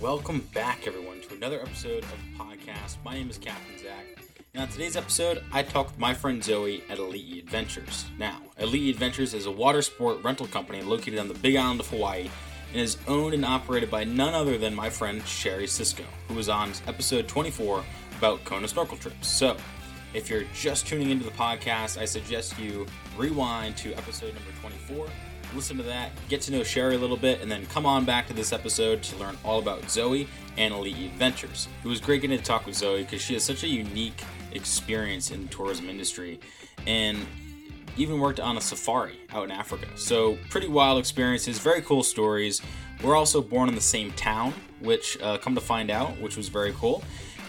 Welcome back, everyone, to another episode of the podcast. My name is Captain Zach. Now, today's episode, I talked with my friend Zoe at Elite Adventures. Now, Elite Adventures is a water sport rental company located on the Big Island of Hawaii and is owned and operated by none other than my friend Sherry Cisco, who was on episode 24 about Kona snorkel trips. So, if you're just tuning into the podcast, I suggest you rewind to episode number 24 listen to that, get to know Sherry a little bit, and then come on back to this episode to learn all about Zoe and Elite Adventures. It was great getting to talk with Zoe because she has such a unique experience in the tourism industry and even worked on a safari out in Africa. So, pretty wild experiences, very cool stories. We're also born in the same town, which uh, come to find out, which was very cool.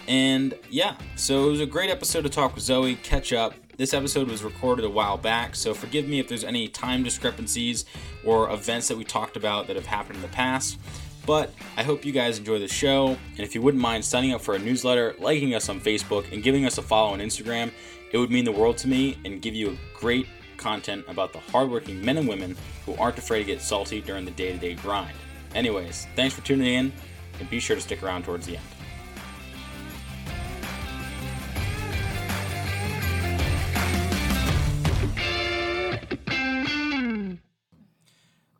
And yeah, so it was a great episode to talk with Zoe, catch up, this episode was recorded a while back, so forgive me if there's any time discrepancies or events that we talked about that have happened in the past. But I hope you guys enjoy the show, and if you wouldn't mind signing up for a newsletter, liking us on Facebook, and giving us a follow on Instagram, it would mean the world to me and give you great content about the hardworking men and women who aren't afraid to get salty during the day to day grind. Anyways, thanks for tuning in, and be sure to stick around towards the end.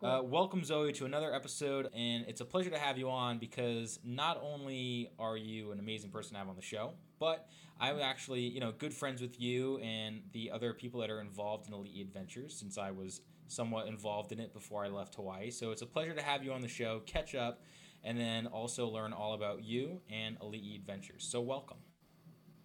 Uh, welcome, Zoe, to another episode, and it's a pleasure to have you on because not only are you an amazing person to have on the show, but I'm actually, you know, good friends with you and the other people that are involved in Elite Adventures since I was somewhat involved in it before I left Hawaii. So it's a pleasure to have you on the show, catch up, and then also learn all about you and Elite Adventures. So welcome.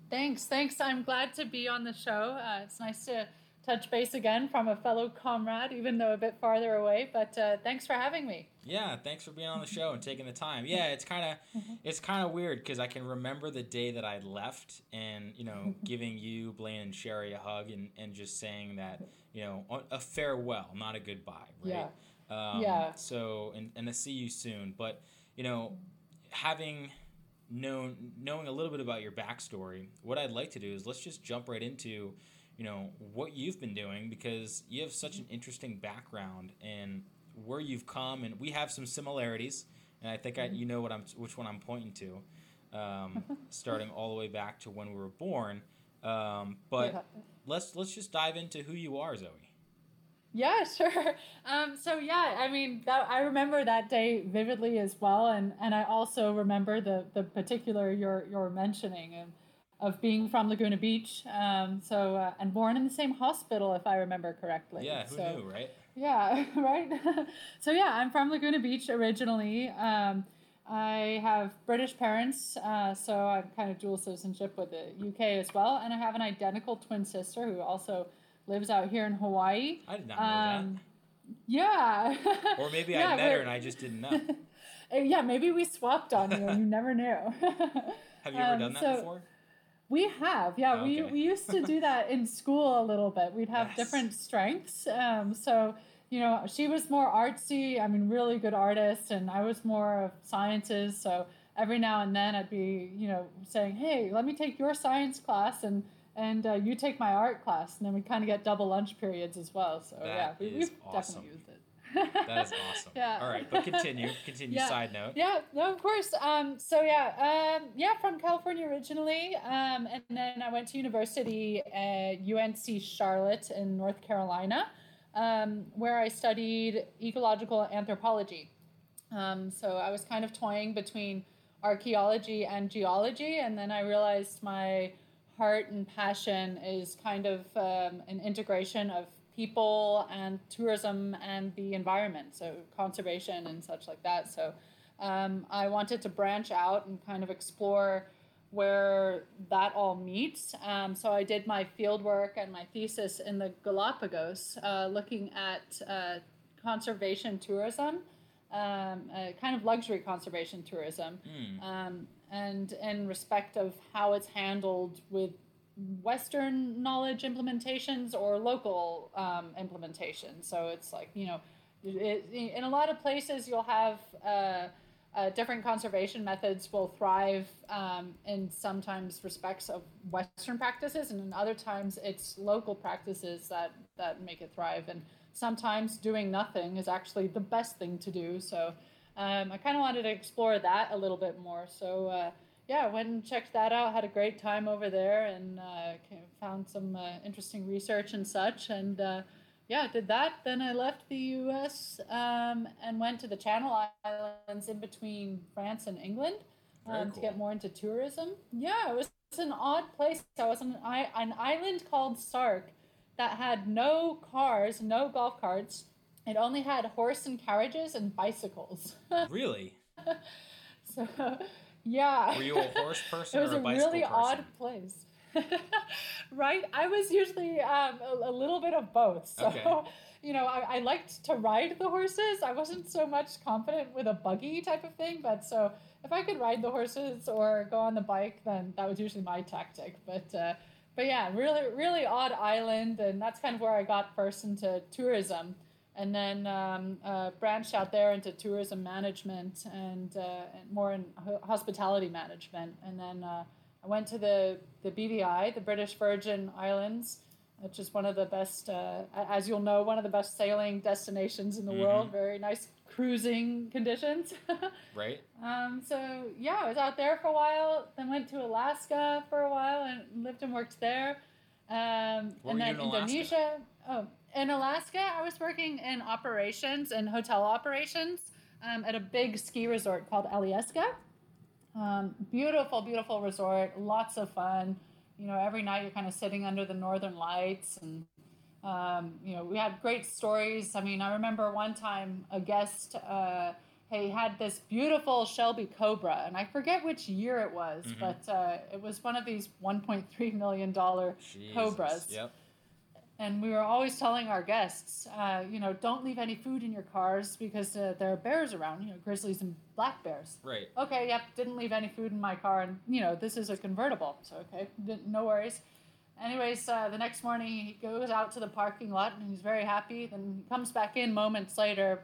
Thanks, thanks. I'm glad to be on the show. Uh, it's nice to touch base again from a fellow comrade, even though a bit farther away. But uh, thanks for having me. Yeah, thanks for being on the show and taking the time. Yeah, it's kind of mm-hmm. it's kind of weird because I can remember the day that I left, and you know, giving you, Blaine, and Sherry a hug, and and just saying that you know a farewell, not a goodbye, right? Yeah. Um, yeah. So and and to see you soon, but you know, having known knowing a little bit about your backstory, what I'd like to do is let's just jump right into you know what you've been doing because you have such an interesting background and where you've come and we have some similarities and I think I, you know what I'm which one I'm pointing to um, starting all the way back to when we were born um, but yeah. let's let's just dive into who you are Zoe yeah, sure. Um, so yeah, I mean, that, I remember that day vividly as well, and, and I also remember the, the particular you're you're mentioning, and of being from Laguna Beach. Um, so uh, and born in the same hospital, if I remember correctly. Yeah, who so, knew, right? Yeah, right. so yeah, I'm from Laguna Beach originally. Um, I have British parents, uh, so I'm kind of dual citizenship with the UK as well, and I have an identical twin sister who also lives out here in Hawaii. I did not know um, that. Yeah. or maybe yeah, I met her and I just didn't know. yeah, maybe we swapped on you and you never knew. have you ever um, done that so, before? We have, yeah. Okay. We, we used to do that in school a little bit. We'd have yes. different strengths. Um, so, you know, she was more artsy, I mean, really good artist, and I was more of sciences. So every now and then I'd be, you know, saying, hey, let me take your science class and and uh, you take my art class. And then we kind of get double lunch periods as well. So, that yeah, we, have awesome. definitely used it that is awesome. yeah. All right, but continue. Continue. Yeah. Side note. Yeah. No, of course. Um. So yeah. Um. Yeah. From California originally. Um. And then I went to university at UNC Charlotte in North Carolina, um, where I studied ecological anthropology. Um. So I was kind of toying between archaeology and geology, and then I realized my heart and passion is kind of um, an integration of people and tourism and the environment, so conservation and such like that. So um, I wanted to branch out and kind of explore where that all meets. Um, so I did my field work and my thesis in the Galapagos, uh, looking at uh, conservation tourism, um, uh, kind of luxury conservation tourism, mm. um, and in respect of how it's handled with Western knowledge implementations or local um, implementations. So it's like, you know, it, in a lot of places you'll have uh, uh, different conservation methods will thrive um, in sometimes respects of Western practices, and in other times it's local practices that, that make it thrive. And sometimes doing nothing is actually the best thing to do. So um, I kind of wanted to explore that a little bit more. So uh, yeah, I went and checked that out. Had a great time over there and uh, found some uh, interesting research and such. And uh, yeah, did that. Then I left the U.S. Um, and went to the Channel Islands in between France and England um, cool. to get more into tourism. Yeah, it was an odd place. I was on an island called Sark that had no cars, no golf carts. It only had horse and carriages and bicycles. really? so, yeah. Were you a horse person it was a, a really person? odd place. right? I was usually um, a, a, little bit of both. So, okay. you know, I, I liked to ride the horses. I wasn't so much confident with a buggy type of thing, but so if I could ride the horses or go on the bike, then that was usually my tactic. But uh, but yeah, really really odd island, and that's kind of where I got first into tourism, and then um, uh, branched out there into tourism management and, uh, and more in hospitality management, and then uh, I went to the the BVI, the British Virgin Islands. Which is one of the best, uh, as you'll know, one of the best sailing destinations in the mm-hmm. world. Very nice cruising conditions. right. Um, so yeah, I was out there for a while. Then went to Alaska for a while and lived and worked there. Um, and then Indonesia. Oh, in Alaska, I was working in operations and hotel operations um, at a big ski resort called Alyeska. Um, beautiful, beautiful resort. Lots of fun. You know, every night you're kind of sitting under the northern lights and um, you know, we had great stories. I mean, I remember one time a guest, uh, he had this beautiful Shelby Cobra, and I forget which year it was, mm-hmm. but uh, it was one of these $1.3 million Cobras. Yep. And we were always telling our guests, uh, you know, don't leave any food in your cars because uh, there are bears around, you know, grizzlies and black bears. Right. Okay, yep, didn't leave any food in my car. And, you know, this is a convertible. So, okay, no worries. Anyways, uh, the next morning he goes out to the parking lot and he's very happy. Then he comes back in moments later,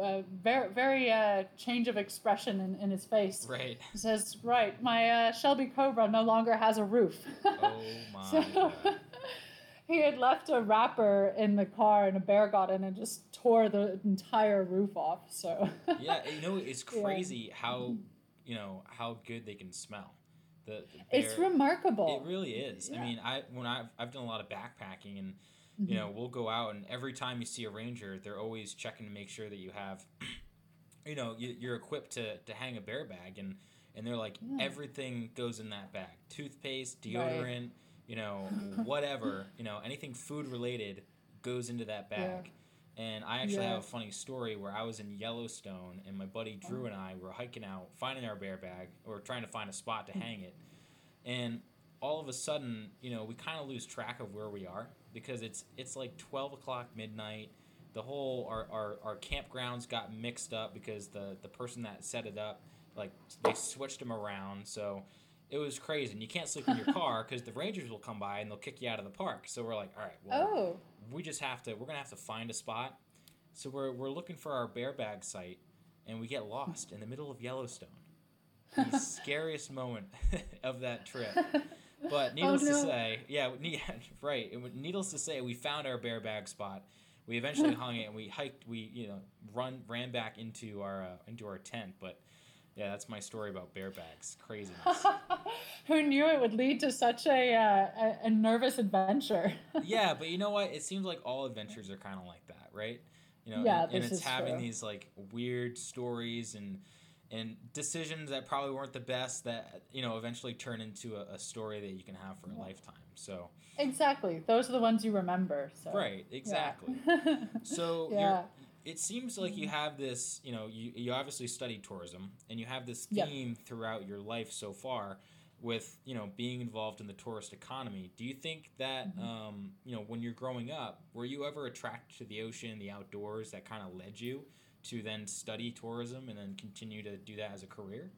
uh, very very uh, change of expression in, in his face. Right. He says, "Right, my uh, Shelby Cobra no longer has a roof." oh my. so, he had left a wrapper in the car and a bear got in and just tore the entire roof off. So. yeah, you know it's crazy yeah. how you know how good they can smell. The, the it's remarkable. It really is. Yeah. I mean, I when I've I've done a lot of backpacking and mm-hmm. you know we'll go out and every time you see a ranger, they're always checking to make sure that you have, you know, you, are equipped to to hang a bear bag and and they're like yeah. everything goes in that bag, toothpaste, deodorant, right. You know, whatever, you know, anything food related goes into that bag. Yeah. And I actually yeah. have a funny story where I was in Yellowstone and my buddy Drew oh. and I were hiking out, finding our bear bag or trying to find a spot to hmm. hang it. And all of a sudden, you know, we kind of lose track of where we are because it's it's like 12 o'clock midnight. The whole our, our, our campgrounds got mixed up because the, the person that set it up, like they switched them around. So it was crazy. And you can't sleep in your car because the rangers will come by and they'll kick you out of the park. So we're like, all right, well, oh we just have to. We're gonna have to find a spot. So we're we're looking for our bear bag site, and we get lost in the middle of Yellowstone. The scariest moment of that trip. But needless oh, no. to say, yeah, right. Needless to say, we found our bear bag spot. We eventually hung it, and we hiked. We you know run ran back into our uh, into our tent, but yeah, that's my story about bear bags. Craziness. Who knew it would lead to such a, uh, a, nervous adventure? yeah, but you know what? It seems like all adventures are kind of like that, right? You know, yeah, and, and it's having true. these like weird stories and and decisions that probably weren't the best that you know eventually turn into a, a story that you can have for a lifetime. So exactly, those are the ones you remember. So. Right. Exactly. Yeah. so yeah it seems like you mm-hmm. have this you know you, you obviously studied tourism and you have this theme yep. throughout your life so far with you know being involved in the tourist economy do you think that mm-hmm. um, you know when you're growing up were you ever attracted to the ocean the outdoors that kind of led you to then study tourism and then continue to do that as a career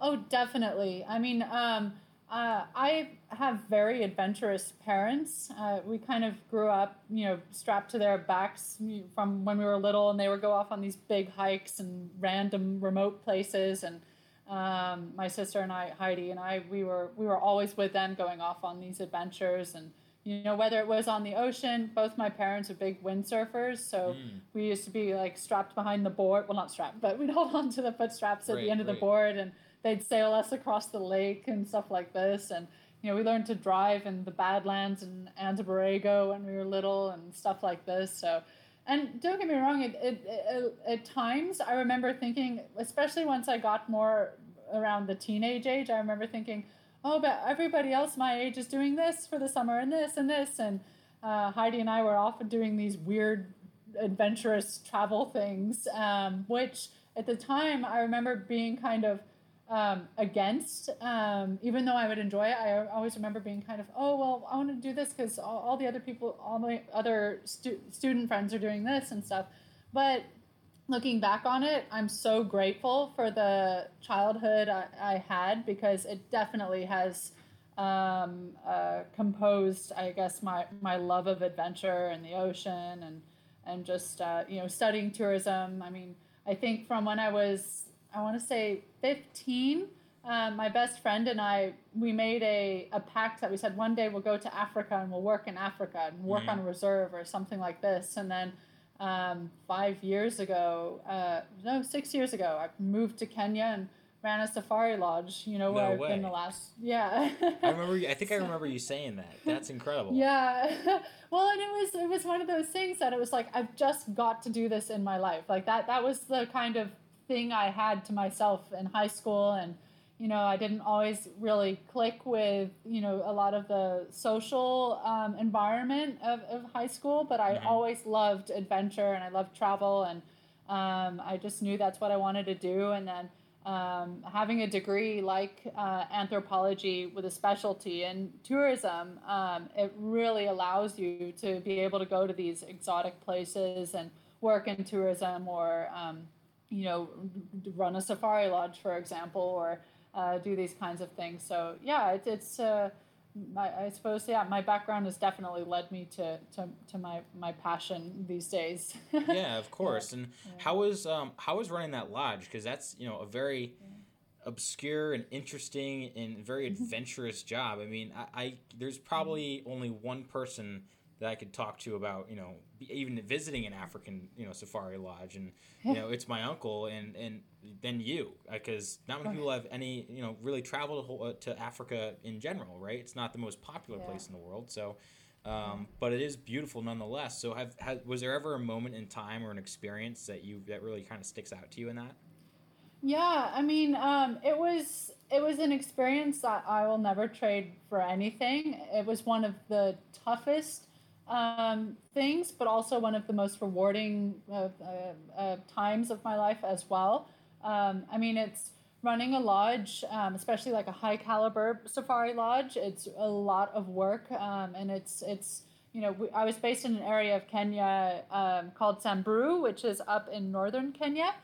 oh definitely i mean um, uh, I have very adventurous parents. Uh, we kind of grew up, you know, strapped to their backs from when we were little, and they would go off on these big hikes and random remote places. And um, my sister and I, Heidi and I, we were we were always with them, going off on these adventures and you know, whether it was on the ocean, both my parents are big windsurfers, so Mm. we used to be like strapped behind the board. Well, not strapped, but we'd hold on to the foot straps at Right, the end of the board, and they'd sail us across the lake and stuff like this. And you know, we learned to drive in the Badlands and Anza-Borrego when we were little and stuff like this. So, and don't get me wrong, it, it, it, at times I remember thinking, especially once I got more around the teenage age, I remember thinking, oh, but everybody else my age is doing this for the summer and this and this. And uh, Heidi and I were often doing these weird, adventurous travel things, um, which at the time I remember being kind of um, against, um, even though I would enjoy it. I always remember being kind of, oh, well, I want to do this because all, all the other people, all my other stu- student friends are doing this and stuff. But looking back on it, I'm so grateful for the childhood I, I had because it definitely has um, uh, composed, I guess, my, my love of adventure and the ocean and and just uh, you know studying tourism. I mean, I think from when I was, I want to say 15. Um, my best friend and I, we made a, a pact that we said one day we'll go to Africa and we'll work in Africa and work Mhm. on a reserve or something like this. And then um, five years ago, uh, no, six years ago, I moved to Kenya and ran a safari lodge. You know, where No I've been the last, yeah. I remember. I think I remember you saying that. That's incredible. Yeah. well, and it was it was one of those things that it was like I've just got to do this in my life. Like that that was the kind of thing I had to myself in high school and you know, I didn't always really click with, you know, a lot of the social um, environment of, of high school, but I Mhm. always loved adventure and I loved travel and um, I just knew that's what I wanted to do. And then um, having a degree like uh, anthropology with a specialty in tourism, um, it really allows you to be able to go to these exotic places and work in tourism or, um, you know, run a safari lodge, for example, or uh, do these kinds of things. So, yeah, it, it's. Uh, my, I suppose, yeah, my background has definitely led me to, to, to my, my passion these days. yeah, of course. And Yeah. how was um how was running that lodge? Because that's you know a very obscure and interesting and very Mm-hmm. adventurous job. I mean, I, I there's probably only one person that I could talk to about you know even visiting an African you know safari lodge, and you know it's my uncle and and then you because not many people have any you know really traveled to, uh, to Africa in general, right? It's not the most popular Yeah. place in the world, so. Um, but it is beautiful nonetheless. So, have, have was there ever a moment in time or an experience that you that really kind of sticks out to you in that? Yeah, I mean, um, it was it was an experience that I will never trade for anything. It was one of the toughest um, things, but also one of the most rewarding uh, uh, uh, times of my life as well. Um, I mean, it's running a lodge, um, especially like a high caliber safari lodge. It's a lot of work, um, and it's it's you know we, I was based in an area of Kenya um, called Samburu, which is up in northern Kenya.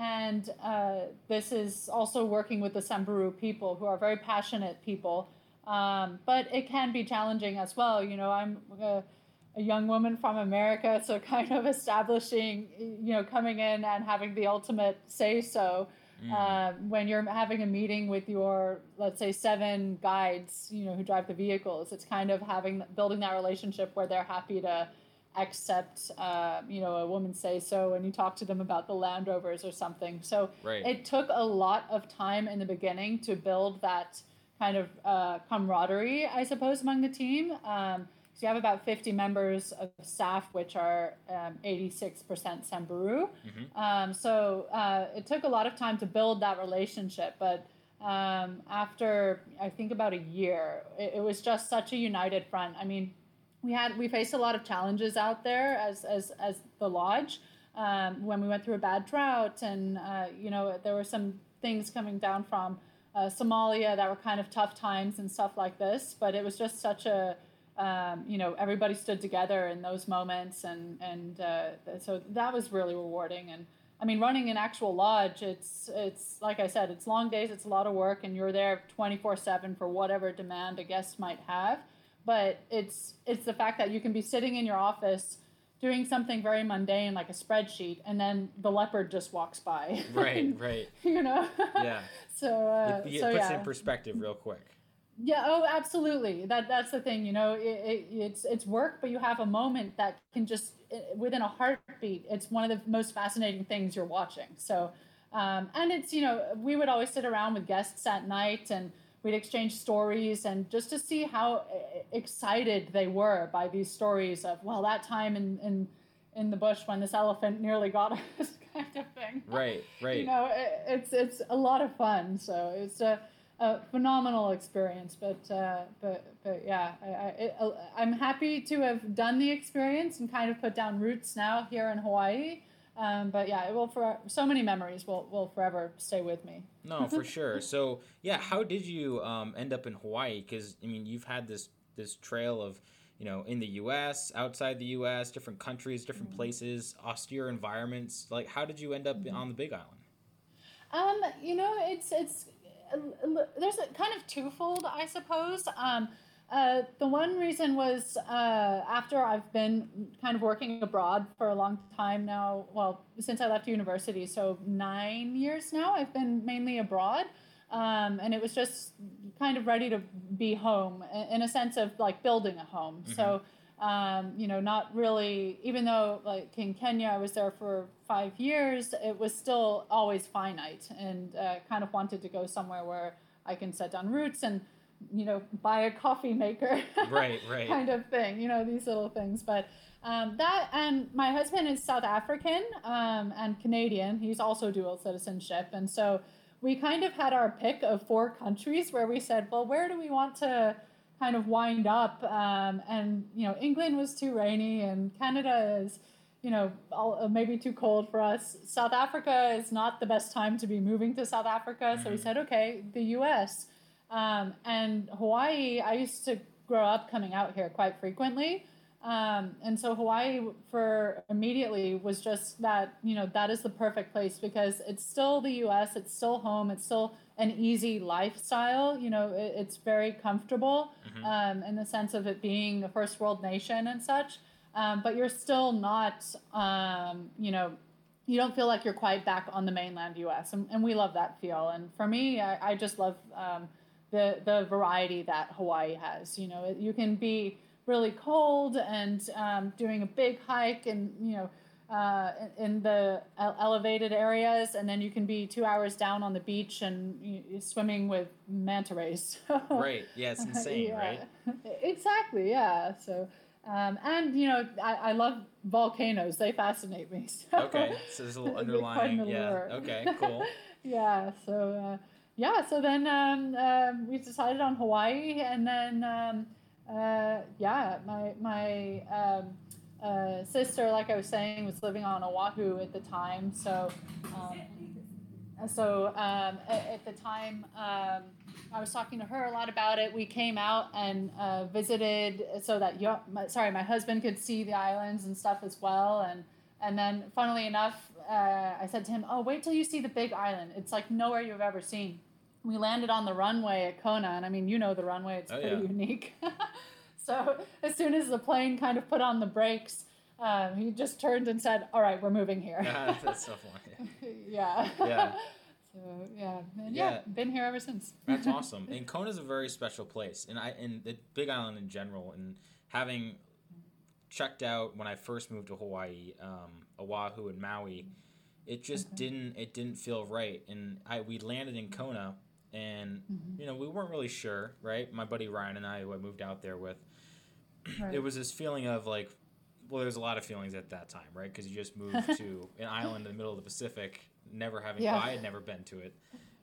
And uh, this is also working with the Samburu people, who are very passionate people. Um, but it can be challenging as well. You know, I'm a, young woman from America, so kind of establishing, you know, coming in and having the ultimate say so. Mm. Uh, when you're having a meeting with your, let's say, seven guides, you know, who drive the vehicles, it's kind of having building that relationship where they're happy to accept, uh, you know, a woman say so, and you talk to them about the Land Rovers or something. So Right. it took a lot of time in the beginning to build that kind of uh, camaraderie, I suppose, among the team. Um, so you have about 50 members of staff, which are um, 86% Samburu. Mhm. Um, so uh, it took a lot of time to build that relationship, but um, after I think about a year, it, it was just such a united front. I mean, we had we faced a lot of challenges out there as as as the lodge um, when we went through a bad drought, and uh, you know there were some things coming down from uh, Somalia that were kind of tough times and stuff like this. But it was just such a um, you know everybody stood together in those moments, and and uh, so that was really rewarding. And I mean, running an actual lodge, it's it's like I said, it's long days, it's a lot of work, and you're there twenty four seven for whatever demand a guest might have but it's it's the fact that you can be sitting in your office doing something very mundane like a spreadsheet and then the leopard just walks by Right, right. you know Yeah. so uh, it, it so puts yeah it in perspective real quick. Yeah. Oh, absolutely. That that's the thing. You know, it, it, it's it's work, but you have a moment that can just eh, within a heartbeat. It's one of the most fascinating things you're watching. So, um, and it's you know we would always sit around with guests at night and we'd exchange stories and just to see how eh, eh, excited they were by these stories of well that time in in in the bush when this elephant nearly got us kind of thing. Right. Right. You know, it, it's it's a lot of fun. So it's a a phenomenal experience. But uh, but but yeah, I, I it, uh, I'm happy to have done the experience and kind of put down roots now here in Hawaii. Um, but yeah, it will for so many memories will will forever stay with me. No, for sure. So yeah, how did you um, end up in Hawaii? Because I mean, you've had this this trail of you know in the U.S., outside the U.S., different countries, different mm-hmm. places, austere environments. Like, how did you end up mm-hmm. on the Big Island? Um, you know, it's it's there's a kind of twofold, I suppose. Um, uh, the one reason was uh, after I've been kind of working abroad for a long time now, well, since I left university, so nine years now, I've been mainly abroad. Um, and it was just kind of ready to be home in a sense of like building a home. Mm-hmm. So um, you know, not really, even though like in Kenya, I was there for five years, it was still always finite and uh, kind of wanted to go somewhere where I can set down roots and, you know, buy a coffee maker. right, right. kind of thing, you know, these little things. But um, that, and my husband is South African um, and Canadian. He's also dual citizenship. And so we kind of had our pick of four countries where we said, well, where do we want to, kind of wind up. Um, and you know, England was too rainy, and Canada is, you know, all, uh, maybe too cold for us. South Africa is not the best time to be moving to South Africa, so we mm-hmm. said, okay, the U.S. Um, and Hawaii. I used to grow up coming out here quite frequently. Um, and so Hawaii for immediately was just that, you know, that is the perfect place because it's still the US, it's still home, it's still an easy lifestyle. You know, it, it's very comfortable mm-hmm. um, in the sense of it being a first world nation and such. Um, but you're still not, um, you know, you don't feel like you're quite back on the mainland US. And, and we love that feel. And for me, I, I just love um, the, the variety that Hawaii has. You know, you can be really cold and um, doing a big hike and you know uh, in the elevated areas, and then you can be two hours down on the beach and swimming with manta rays. right. Yeah, it's insane, yeah. right? Exactly. Yeah. So. Um, and you know, I, I love volcanoes; they fascinate me. So. Okay, so there's a little underlying, yeah. Okay, cool. yeah. So, uh, yeah. So then um, uh, we decided on Hawaii, and then um, uh, yeah, my my um, uh, sister, like I was saying, was living on Oahu at the time. So, um, so um, at, at, the time, um, I was talking to her a lot about it. We came out and uh, visited so that you, my, sorry, my husband could see the islands and stuff as well. And and then, funnily enough, uh, I said to him, "Oh, wait till you see the Big Island. It's like nowhere you've ever seen." we landed on the runway at Kona, and I mean, you know the runway; it's oh, pretty yeah. unique. so as soon as the plane kind of put on the brakes, um, he just turned and said, "All right, we're moving here." that's so funny. yeah. Yeah. So yeah, and yeah, yeah, been here ever since. That's awesome. And Kona is a very special place, and I and the Big Island in general, and having checked out when I first moved to Hawaii, um, Oahu and Maui, it just okay. didn't it didn't feel right. And I we landed in Kona, and mm-hmm. you know we weren't really sure right my buddy ryan and i who i moved out there with right. it was this feeling of like well there's a lot of feelings at that time right because you just moved to an island in the middle of the pacific never having yeah. i had never been to it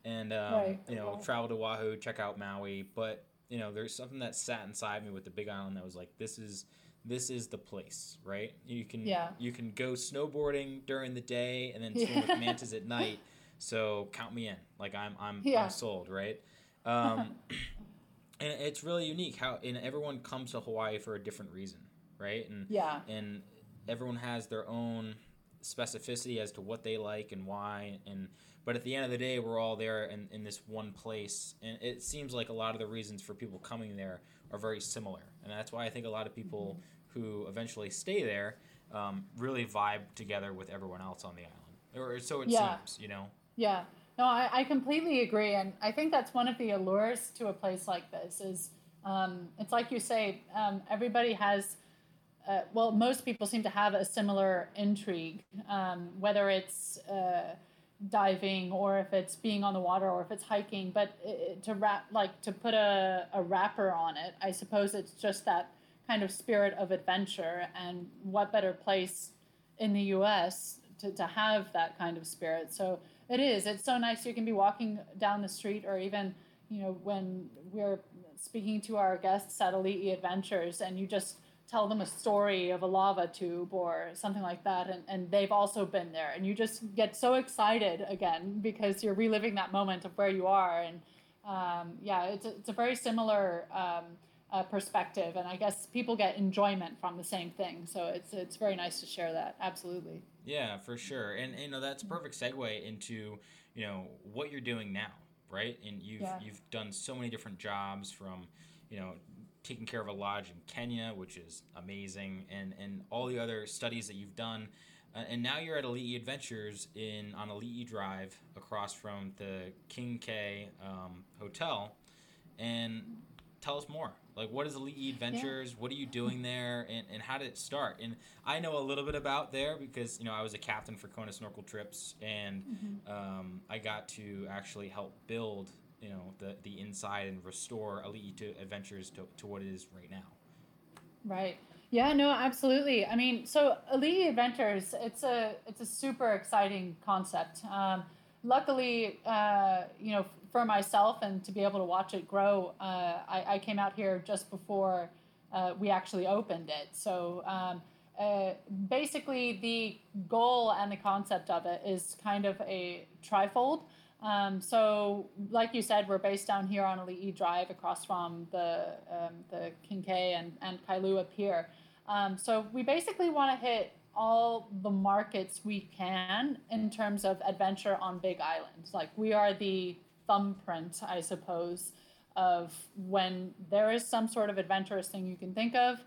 and um, right. you know travel to oahu check out maui but you know there's something that sat inside me with the big island that was like this is this is the place right you can yeah. you can go snowboarding during the day and then swim yeah. with mantas at night so count me in. Like I'm I'm, yeah. I'm sold, right? Um, and it's really unique how and everyone comes to Hawaii for a different reason, right? And yeah, and everyone has their own specificity as to what they like and why and but at the end of the day we're all there in, in this one place and it seems like a lot of the reasons for people coming there are very similar and that's why i think a lot of people mm-hmm. who eventually stay there um, really vibe together with everyone else on the island or so it yeah. seems you know yeah. No, I, I completely agree, and I think that's one of the allures to a place like this. Is um, it's like you say, um, everybody has. Uh, well, most people seem to have a similar intrigue, um, whether it's uh, diving or if it's being on the water or if it's hiking. But it, to wrap, like to put a, a wrapper on it, I suppose it's just that kind of spirit of adventure. And what better place in the U.S. to, to have that kind of spirit? So it is. It's so nice. You can be walking down the street, or even, you know, when we're speaking to our guests at Elite Adventures, and you just tell them a story of a lava tube or something like that, and, and they've also been there, and you just get so excited again because you're reliving that moment of where you are, and um, yeah, it's a, it's a very similar. Um, uh, perspective, and I guess people get enjoyment from the same thing. So it's it's very nice to share that. Absolutely. Yeah, for sure, and you know that's a perfect segue into you know what you're doing now, right? And you've yeah. you've done so many different jobs from you know taking care of a lodge in Kenya, which is amazing, and and all the other studies that you've done. Uh, and now you're at Elite Adventures in on Ali'i Drive across from the King K um, Hotel. And tell us more. Like, what is Elite Adventures? Yeah. What are you doing there? And, and how did it start? And I know a little bit about there because, you know, I was a captain for Kona Snorkel Trips and mm-hmm. um, I got to actually help build, you know, the, the inside and restore Elite Adventures to, to what it is right now. Right. Yeah, no, absolutely. I mean, so Elite Adventures, it's a it's a super exciting concept. Um, luckily, uh, you know, for myself and to be able to watch it grow, uh, I, I, came out here just before uh, we actually opened it. So um, uh, basically, the goal and the concept of it is kind of a trifold. Um, so, like you said, we're based down here on Ali'i Drive across from the um, the King Kam and, and Kailua Pier. Um, so, we basically want to hit all the markets we can in terms of adventure on Big Island. Like, we are the thumbprint, I suppose, of when there is some sort of adventurous thing you can think of,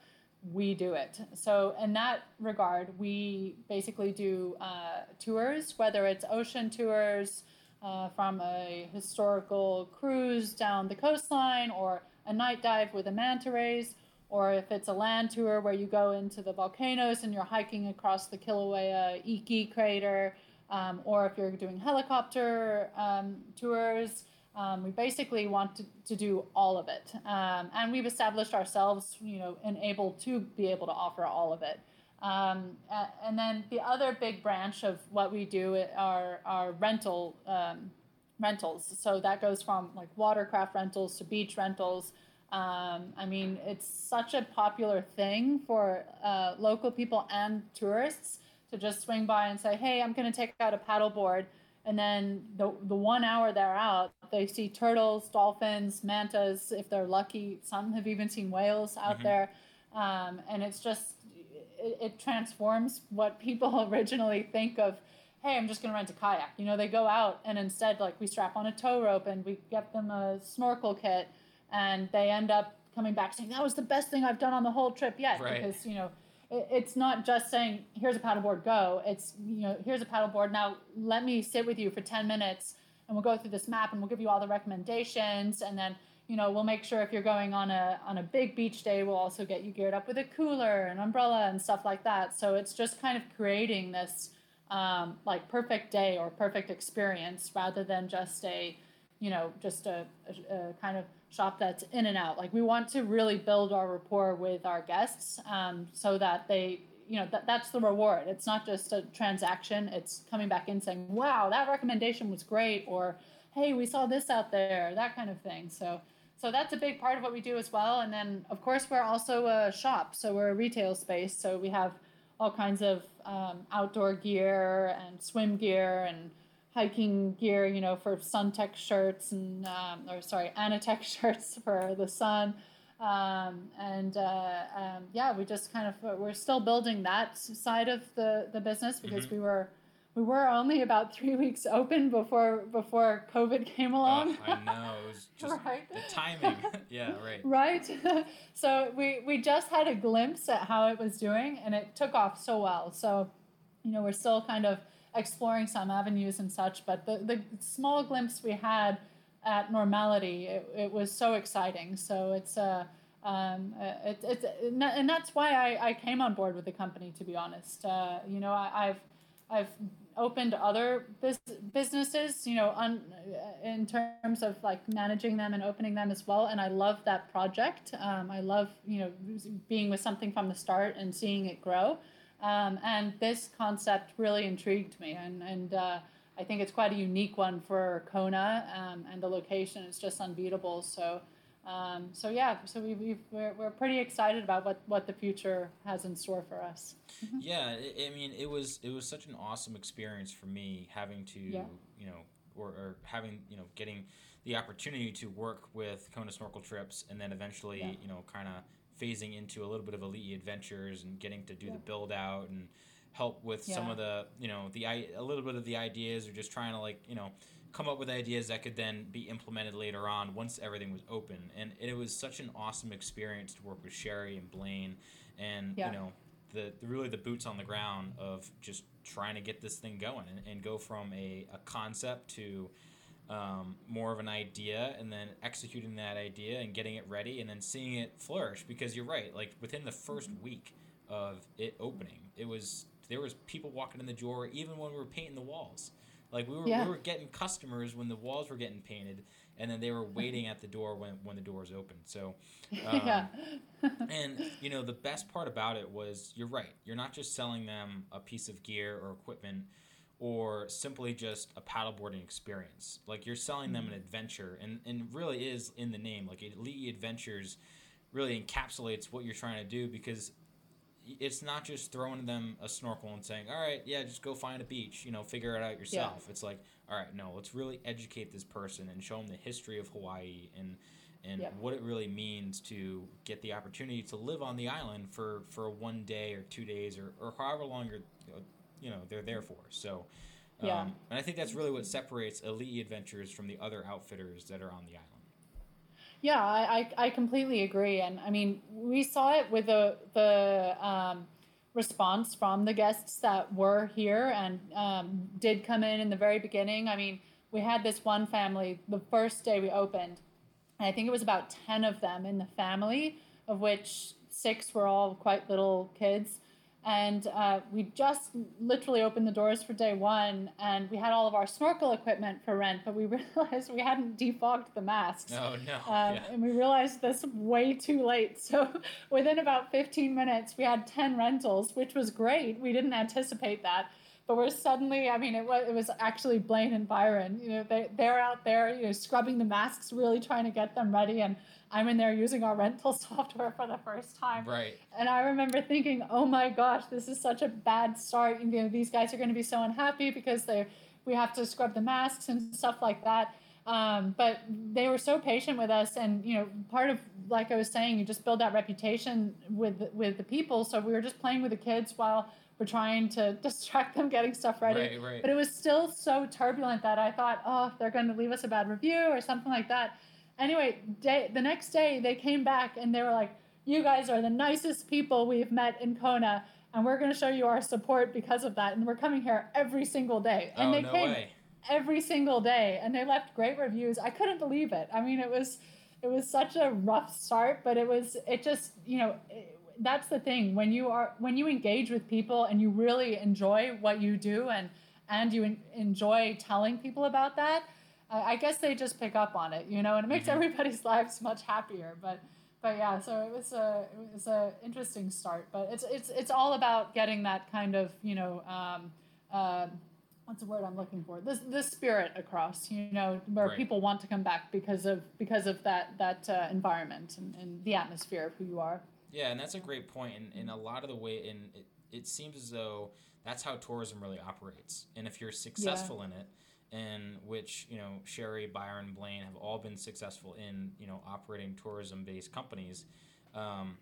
we do it. So, in that regard, we basically do uh, tours, whether it's ocean tours uh, from a historical cruise down the coastline or a night dive with a manta rays, or if it's a land tour where you go into the volcanoes and you're hiking across the Kilauea Iki crater um, or if you're doing helicopter um, tours. Um, we basically want to, to do all of it. Um, and we've established ourselves, you know, and able to be able to offer all of it. Um, and then the other big branch of what we do are, are rental um, rentals. So that goes from like watercraft rentals to beach rentals. Um, I mean, it's such a popular thing for uh, local people and tourists to just swing by and say, hey, I'm going to take out a paddleboard. And then the, the one hour they're out, they see turtles, dolphins, mantas. If they're lucky, some have even seen whales out mm-hmm. there. Um, and it's just, it, it transforms what people originally think of hey, I'm just going to rent a kayak. You know, they go out and instead, like, we strap on a tow rope and we get them a snorkel kit, and they end up coming back saying, that was the best thing I've done on the whole trip yet. Right. Because, you know, it's not just saying here's a paddleboard go. It's you know here's a paddleboard now let me sit with you for 10 minutes and we'll go through this map and we'll give you all the recommendations and then you know we'll make sure if you're going on a on a big beach day we'll also get you geared up with a cooler and umbrella and stuff like that. So it's just kind of creating this um, like perfect day or perfect experience rather than just a you know just a, a, a kind of shop that's in and out. Like we want to really build our rapport with our guests um, so that they, you know, that, that's the reward. It's not just a transaction. It's coming back in saying, wow, that recommendation was great. Or, hey, we saw this out there, that kind of thing. So, so that's a big part of what we do as well. And then, of course, we're also a shop. So we're a retail space. So we have all kinds of um, outdoor gear and swim gear and hiking gear, you know, for SunTech shirts and, um, or sorry, Anatech shirts for the sun. Um, and uh, um, yeah, we just kind of, we're still building that side of the, the business because mm-hmm. we were, we were only about three weeks open before before COVID came along. Uh, I know it was just right? the timing. yeah, right. Right. so we we just had a glimpse at how it was doing, and it took off so well. So, you know, we're still kind of exploring some avenues and such. But the, the small glimpse we had at normality, it, it was so exciting. So it's a uh, um, it, it's and that's why I, I came on board with the company. To be honest, uh, you know, I, have I've opened other bus- businesses, you know, on in terms of like managing them and opening them as well. And I love that project. Um, I love you know being with something from the start and seeing it grow. Um, and this concept really intrigued me, and and uh, I think it's quite a unique one for Kona, um, and the location is just unbeatable. So. Um, so yeah, so we we we're, we're pretty excited about what, what the future has in store for us. Mm-hmm. yeah, I mean, it was it was such an awesome experience for me having to yeah. you know or, or having you know getting the opportunity to work with Kona Snorkel Trips and then eventually yeah. you know kind of phasing into a little bit of elite adventures and getting to do yeah. the build out and help with some of the you know the a little bit of the ideas or just trying to like you know come up with ideas that could then be implemented later on once everything was open. And it was such an awesome experience to work with Sherry and Blaine, and yeah. you know the, the, really the boots on the ground of just trying to get this thing going and, and go from a, a concept to um, more of an idea and then executing that idea and getting it ready and then seeing it flourish because you're right like within the 1st mm-hmm. week of it opening it was there was people walking in the door even when we were painting the walls like we were yeah. we were getting customers when the walls were getting painted, and then they were waiting at the door when when the doors opened. So, um, yeah. and you know the best part about it was you're right. You're not just selling them a piece of gear or equipment or simply just a paddleboarding experience. Like you're selling them an mm-hmm. adventure, and and really is in the name. Like Elite Adventures really encapsulates what you're trying to do because it's not just throwing them a snorkel and saying, "All right, yeah, just go find a beach, you know, figure it out yourself." Yeah. It's like, "All right, no, let's really educate this person and show them the history of Hawaii and and yeah. what it really means to get the opportunity to live on the island for for one day or two days or or however long you're you know they're there for." So. Um, yeah. and I think that's really what separates Elite Adventures from the other outfitters that are on the island. Yeah, I, I completely agree. And I mean, we saw it with the, the um, response from the guests that were here and um, did come in in the very beginning. I mean, we had this one family the first day we opened, and I think it was about 10 of them in the family, of which six were all quite little kids and uh, we just literally opened the doors for day one and we had all of our snorkel equipment for rent but we realized we hadn't defogged the masks. Oh no. Um, yeah. and we realized this way too late. So within about 15 minutes we had 10 rentals which was great. We didn't anticipate that but we're suddenly i mean it was, it was actually blaine and byron you know they, they're out there you know scrubbing the masks really trying to get them ready and I'm in there using our rental software for the first time. Right. And I remember thinking, oh my gosh, this is such a bad start. You know, these guys are going to be so unhappy because they we have to scrub the masks and stuff like that. Um, but they were so patient with us, and you know, part of like I was saying, you just build that reputation with with the people. So we were just playing with the kids while we're trying to distract them getting stuff ready. Right, right. But it was still so turbulent that I thought, oh, they're going to leave us a bad review or something like that. Anyway, day, the next day they came back and they were like, "You guys are the nicest people we've met in Kona, and we're going to show you our support because of that." And we're coming here every single day, and oh, they no came way. every single day, and they left great reviews. I couldn't believe it. I mean, it was it was such a rough start, but it was it just you know. It, that's the thing when you are when you engage with people and you really enjoy what you do and and you enjoy telling people about that I, guess they just pick up on it, you know, and it makes mm-hmm. everybody's lives much happier. But but yeah, so it was a it was a interesting start. But it's it's it's all about getting that kind of you know. Um, uh, what's the word I'm looking for? This this spirit across, you know, where right. people want to come back because of because of that that uh, environment and, and the atmosphere of who you are. Yeah, and that's a great point. And in a lot of the way, and it, it seems as though that's how tourism really operates. And if you're successful yeah. in it, in which you know Sherry, Byron, Blaine have all been successful in you know operating tourism-based companies, um,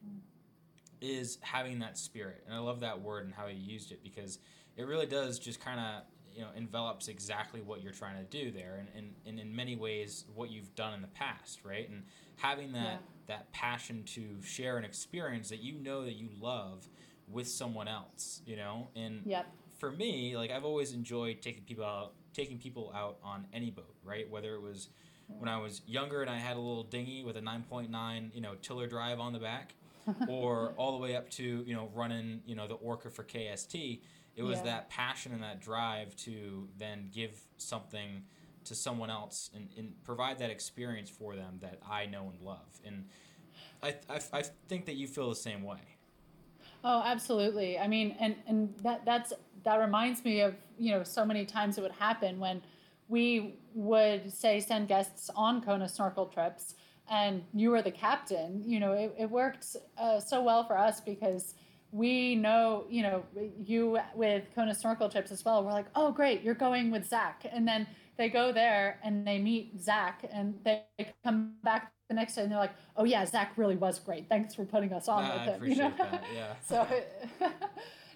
is having that spirit, and I love that word and how he used it because it really does just kind of you know envelops exactly what you're trying to do there, and, and, and in many ways what you've done in the past, right? And having that yeah. That passion to share an experience that you know that you love with someone else, you know, and yep for me, like I've always enjoyed taking people out, taking people out on any boat, right? Whether it was when I was younger and I had a little dinghy with a 9.9, you know, tiller drive on the back, or all the way up to you know running you know the Orca for KST. It was Yeah. that passion and that drive to then give something to someone else and, and provide that experience for them that I know and love. And I, I, I think that you feel the same way. Oh, absolutely. I mean, and and that that's that reminds me of you know so many times it would happen when we would say send guests on Kona snorkel trips, and you were the captain. You know, it, it worked uh, so well for us because we know you know you with Kona snorkel trips as well. We're like, oh great, you're going with Zach, and then they go there and they meet Zach, and they come back the next day and they're like, oh yeah, Zach really was great. Thanks for putting us on I with him. you know? that. Yeah. so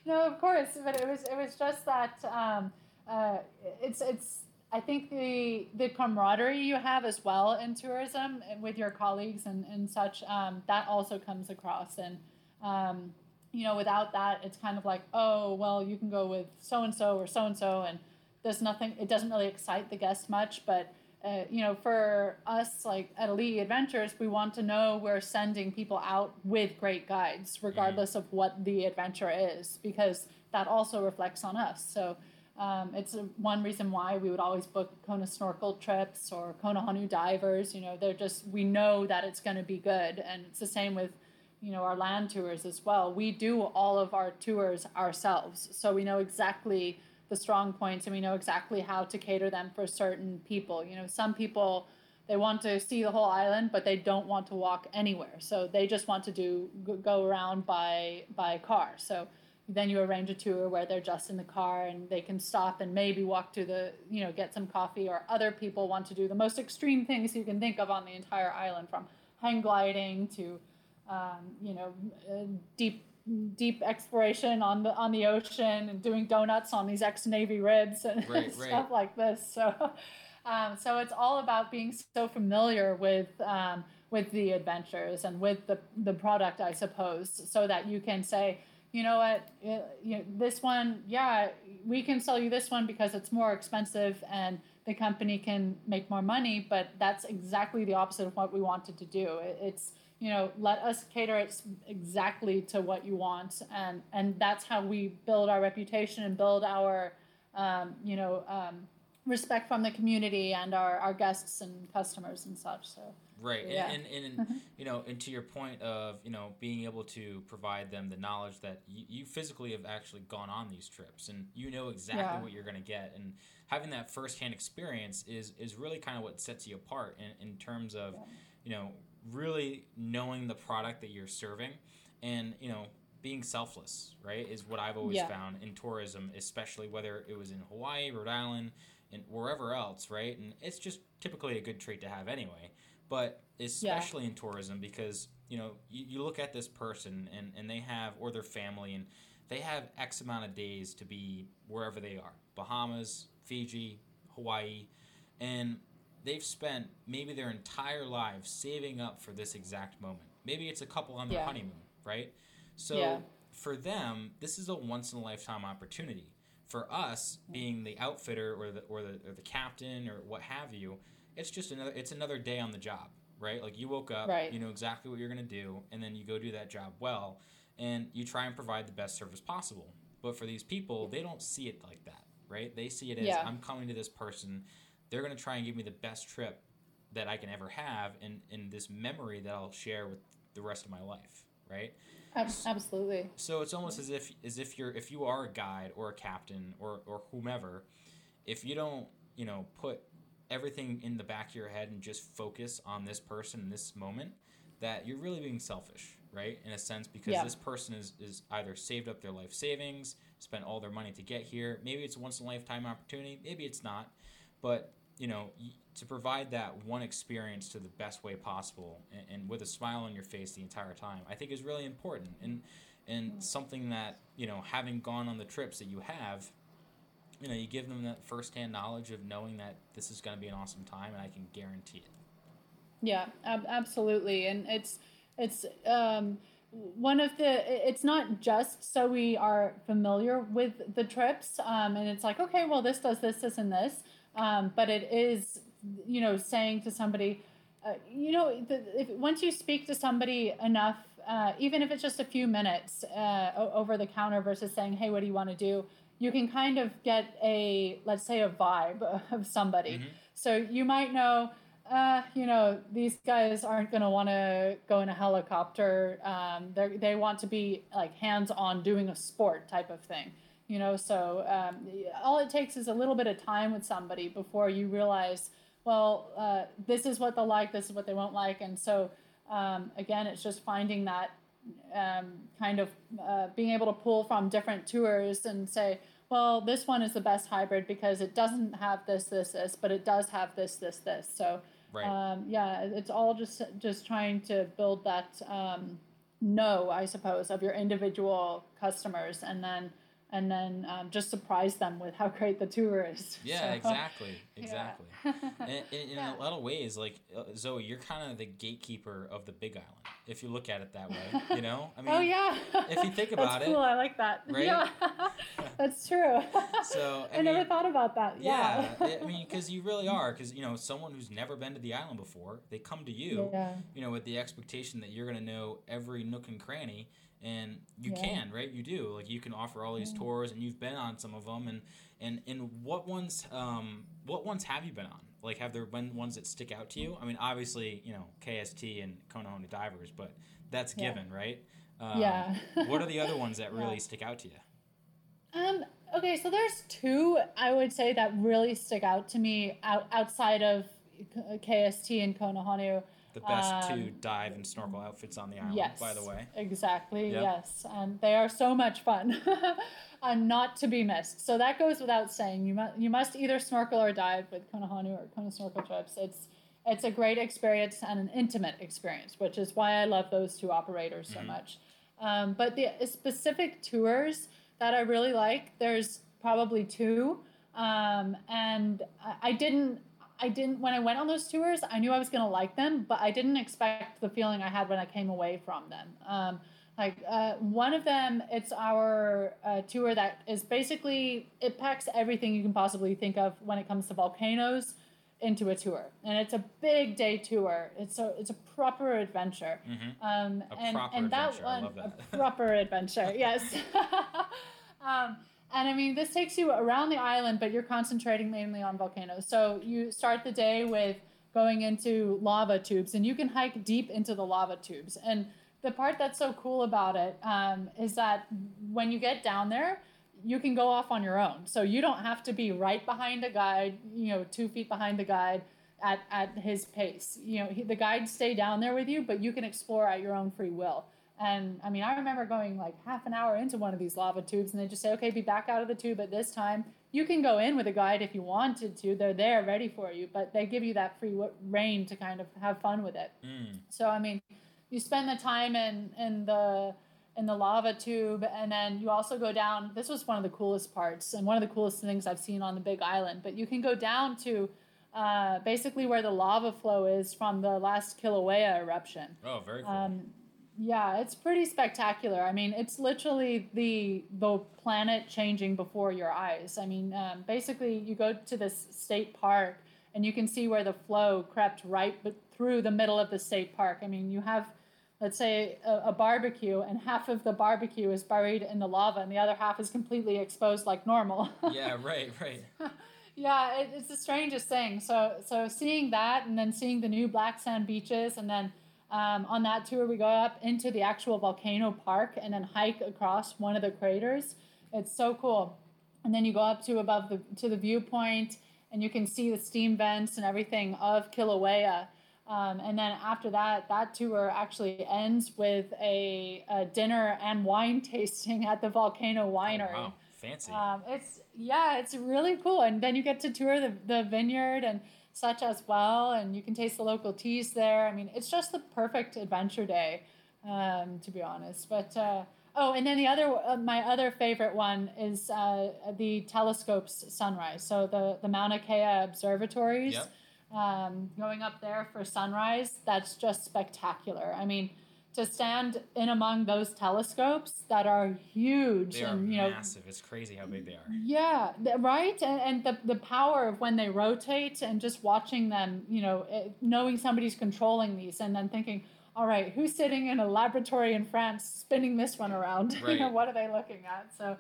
no of course but it was it was just that um, uh, it's it's i think the the camaraderie you have as well in tourism with your colleagues and, and such um, that also comes across and um, you know without that it's kind of like oh well you can go with so and so or so and so and there's nothing it doesn't really excite the guest much but uh, you know, for us, like at Elite Adventures, we want to know we're sending people out with great guides, regardless of what the adventure is, because that also reflects on us. So um, it's a- one reason why we would always book Kona snorkel trips or Kona Honu divers. You know, they're just we know that it's going to be good, and it's the same with you know our land tours as well. We do all of our tours ourselves, so we know exactly the strong points and we know exactly how to cater them for certain people. You know, some people they want to see the whole island, but they don't want to walk anywhere. So they just want to do go- around by by car. So then you arrange a tour where they're just in the car and they can stop and maybe walk to the you know get some coffee. Or other people want to do the most extreme things you can think of on the entire island, from hang gliding to um, you know uh, deep deep exploration on the on the ocean and doing donuts on these ex Navy ribs and Right, stuff right. like this. So, um, so it's all about being so familiar with um, with the adventures and with the the product, I suppose, so that you can say, you know what, you know, this one, yeah, we can sell you this one because it's more expensive and the company can make more money, but that's exactly the opposite of what we wanted to do. It's you know let us cater it exactly to what you want and and that's how we build our reputation and build our um, you know um, respect from the community and our, our guests and customers and such so Right, Yeah. and, and, and you know, and to your point of you know being able to provide them the knowledge that you, you physically have actually gone on these trips and you know exactly Yeah. what you're going to get, and having that firsthand experience is is really kind of what sets you apart in, in terms of Yeah. you know really knowing the product that you're serving, and you know being selfless, right, is what I've always Yeah. found in tourism, especially whether it was in Hawaii, Rhode Island, and wherever else, right, and it's just typically a good trait to have anyway but especially in tourism because you know you, you look at this person and, and they have or their family and they have x amount of days to be wherever they are bahamas fiji hawaii and they've spent maybe their entire lives saving up for this exact moment maybe it's a couple on their Yeah. honeymoon right so Yeah. for them this is a once in a lifetime opportunity for us being the outfitter or the or the, or the captain or what have you it's just another it's another day on the job right like you woke up Right. you know exactly what you're going to do and then you go do that job well and you try and provide the best service possible but for these people they don't see it like that right they see it as Yeah. i'm coming to this person they're going to try and give me the best trip that i can ever have and and this memory that i'll share with the rest of my life right absolutely so it's almost as if as if you're if you are a guide or a captain or or whomever, if you don't you know put everything in the back of your head and just focus on this person in this moment, that you're really being selfish, right? In a sense, because Yeah. this person is is either saved up their life savings, spent all their money to get here. Maybe it's a once in a lifetime opportunity. Maybe it's not, but you know to provide that one experience to the best way possible and, and with a smile on your face the entire time i think is really important. And and something that you know having gone on the trips that you have you know you give them that firsthand knowledge of knowing that this is going to be an awesome time and i can guarantee it. Yeah, ab- absolutely, and it's it's um, one of the it's not just so we are familiar with the trips um, and it's like okay well this does this this and this um, but it is you know saying to somebody uh, you know the, if, once you speak to somebody enough uh, even if it's just a few minutes uh, over the counter versus saying hey what do you want to do you can kind of get a let's say a vibe of somebody mm-hmm. so you might know uh, you know, these guys aren't going to want to go in a helicopter. Um, they they want to be like hands on doing a sport type of thing, you know. So um, all it takes is a little bit of time with somebody before you realize, well, uh, this is what they'll like, this is what they won't like. And so, um, again, it's just finding that um, kind of uh, being able to pull from different tours and say, well, this one is the best hybrid because it doesn't have this, this, this, but it does have this, this, this. So Right. Um, yeah, it's all just just trying to build that um, know, I suppose, of your individual customers, and then and then um, just surprise them with how great the tour is. Yeah, so, exactly, exactly. Yeah. and, and, in yeah. a lot of ways, like uh, Zoe, you're kind of the gatekeeper of the Big Island, if you look at it that way. You know, I mean, oh yeah. if you think about That's it, cool. I like that. Right? Yeah, that's true. So I, I mean, never thought about that. Yeah, yeah I mean, because you really are, because you know, someone who's never been to the island before, they come to you, you know, with the expectation that you're going to know every nook and cranny and you yeah. can right? You do. Like you can offer all these yeah. tours and you've been on some of them and and and what ones um what ones have you been on? Like have there been ones that stick out to you? I mean obviously you know kst and Kona divers but that's yeah. given right? Um, yeah. what are the other ones that really stick out to you? Um okay so there's two i would say that really stick out to me out, outside of kst and Kona the best um, two dive and snorkel outfits on the island, yes, by the way. Exactly, yep. yes. And they are so much fun and not to be missed. So that goes without saying. You must, you must either snorkel or dive with Kona Honu or Kona Snorkel Trips. It's, it's a great experience and an intimate experience, which is why I love those two operators so mm-hmm. much. Um, but the specific tours that I really like, there's probably two. Um, and I didn't I didn't when I went on those tours. I knew I was gonna like them, but I didn't expect the feeling I had when I came away from them. Um, like uh, one of them, it's our uh, tour that is basically it packs everything you can possibly think of when it comes to volcanoes into a tour, and it's a big day tour. It's a it's a proper adventure. Mm-hmm. Um, a and proper and adventure. that one, that. a proper adventure. Yes. um, and I mean, this takes you around the island, but you're concentrating mainly on volcanoes. So you start the day with going into lava tubes, and you can hike deep into the lava tubes. And the part that's so cool about it um, is that when you get down there, you can go off on your own. So you don't have to be right behind a guide, you know, two feet behind the guide at, at his pace. You know, he, the guides stay down there with you, but you can explore at your own free will. And I mean, I remember going like half an hour into one of these lava tubes, and they just say, okay, be back out of the tube at this time. You can go in with a guide if you wanted to. They're there ready for you, but they give you that free reign to kind of have fun with it. Mm. So, I mean, you spend the time in, in the in the lava tube and then you also go down this was one of the coolest parts and one of the coolest things i've seen on the big island but you can go down to uh, basically where the lava flow is from the last kilauea eruption oh very cool um, yeah, it's pretty spectacular. I mean, it's literally the the planet changing before your eyes. I mean, um, basically, you go to this state park and you can see where the flow crept right through the middle of the state park. I mean, you have, let's say, a, a barbecue, and half of the barbecue is buried in the lava, and the other half is completely exposed like normal. yeah, right, right. yeah, it, it's the strangest thing. So, so seeing that, and then seeing the new black sand beaches, and then um, on that tour, we go up into the actual volcano park and then hike across one of the craters. It's so cool. And then you go up to above the to the viewpoint, and you can see the steam vents and everything of Kilauea. Um, and then after that, that tour actually ends with a, a dinner and wine tasting at the volcano winery. Oh, wow, fancy! Um, it's yeah, it's really cool. And then you get to tour the the vineyard and such as well, and you can taste the local teas there. I mean, it's just the perfect adventure day, um, to be honest. But uh, oh, and then the other, uh, my other favorite one is uh, the telescopes sunrise. So the the Mauna Kea observatories. Yep. Um, going up there for sunrise, that's just spectacular. I mean, to stand in among those telescopes that are huge They are and you know massive. It's crazy how big they are. yeah, right. And, and the, the power of when they rotate and just watching them, you know, eh, knowing somebody's controlling these and then thinking, all right, who's sitting in a laboratory in France spinning this one around? you know, what are they looking at? So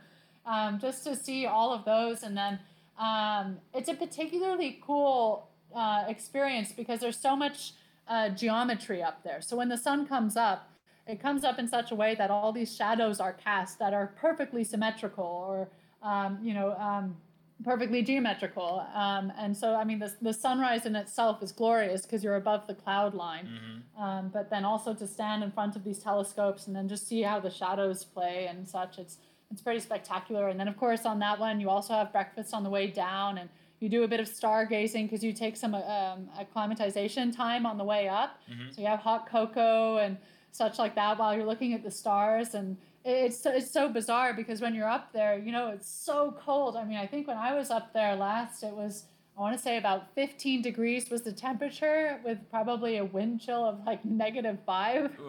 um, just to see all of those. And then um, it's a particularly cool uh, experience because there's so much uh, geometry up there. So when the sun comes up, it comes up in such a way that all these shadows are cast that are perfectly symmetrical or um, you know um, perfectly geometrical. Um, and so i mean the, the sunrise in itself is glorious because you're above the cloud line. Hmm um, but then also to stand in front of these telescopes and then just see how the shadows play and such it's it's pretty spectacular. And then of course on that one you also have breakfast on the way down and you do a bit of stargazing because you take some um, acclimatization time on the way up Mhm. so you have hot cocoa and such like that while you're looking at the stars and it's it's so bizarre because when you're up there you know it's so cold i mean i think when i was up there last it was i want to say about 15 degrees was the temperature with probably a wind chill of like negative five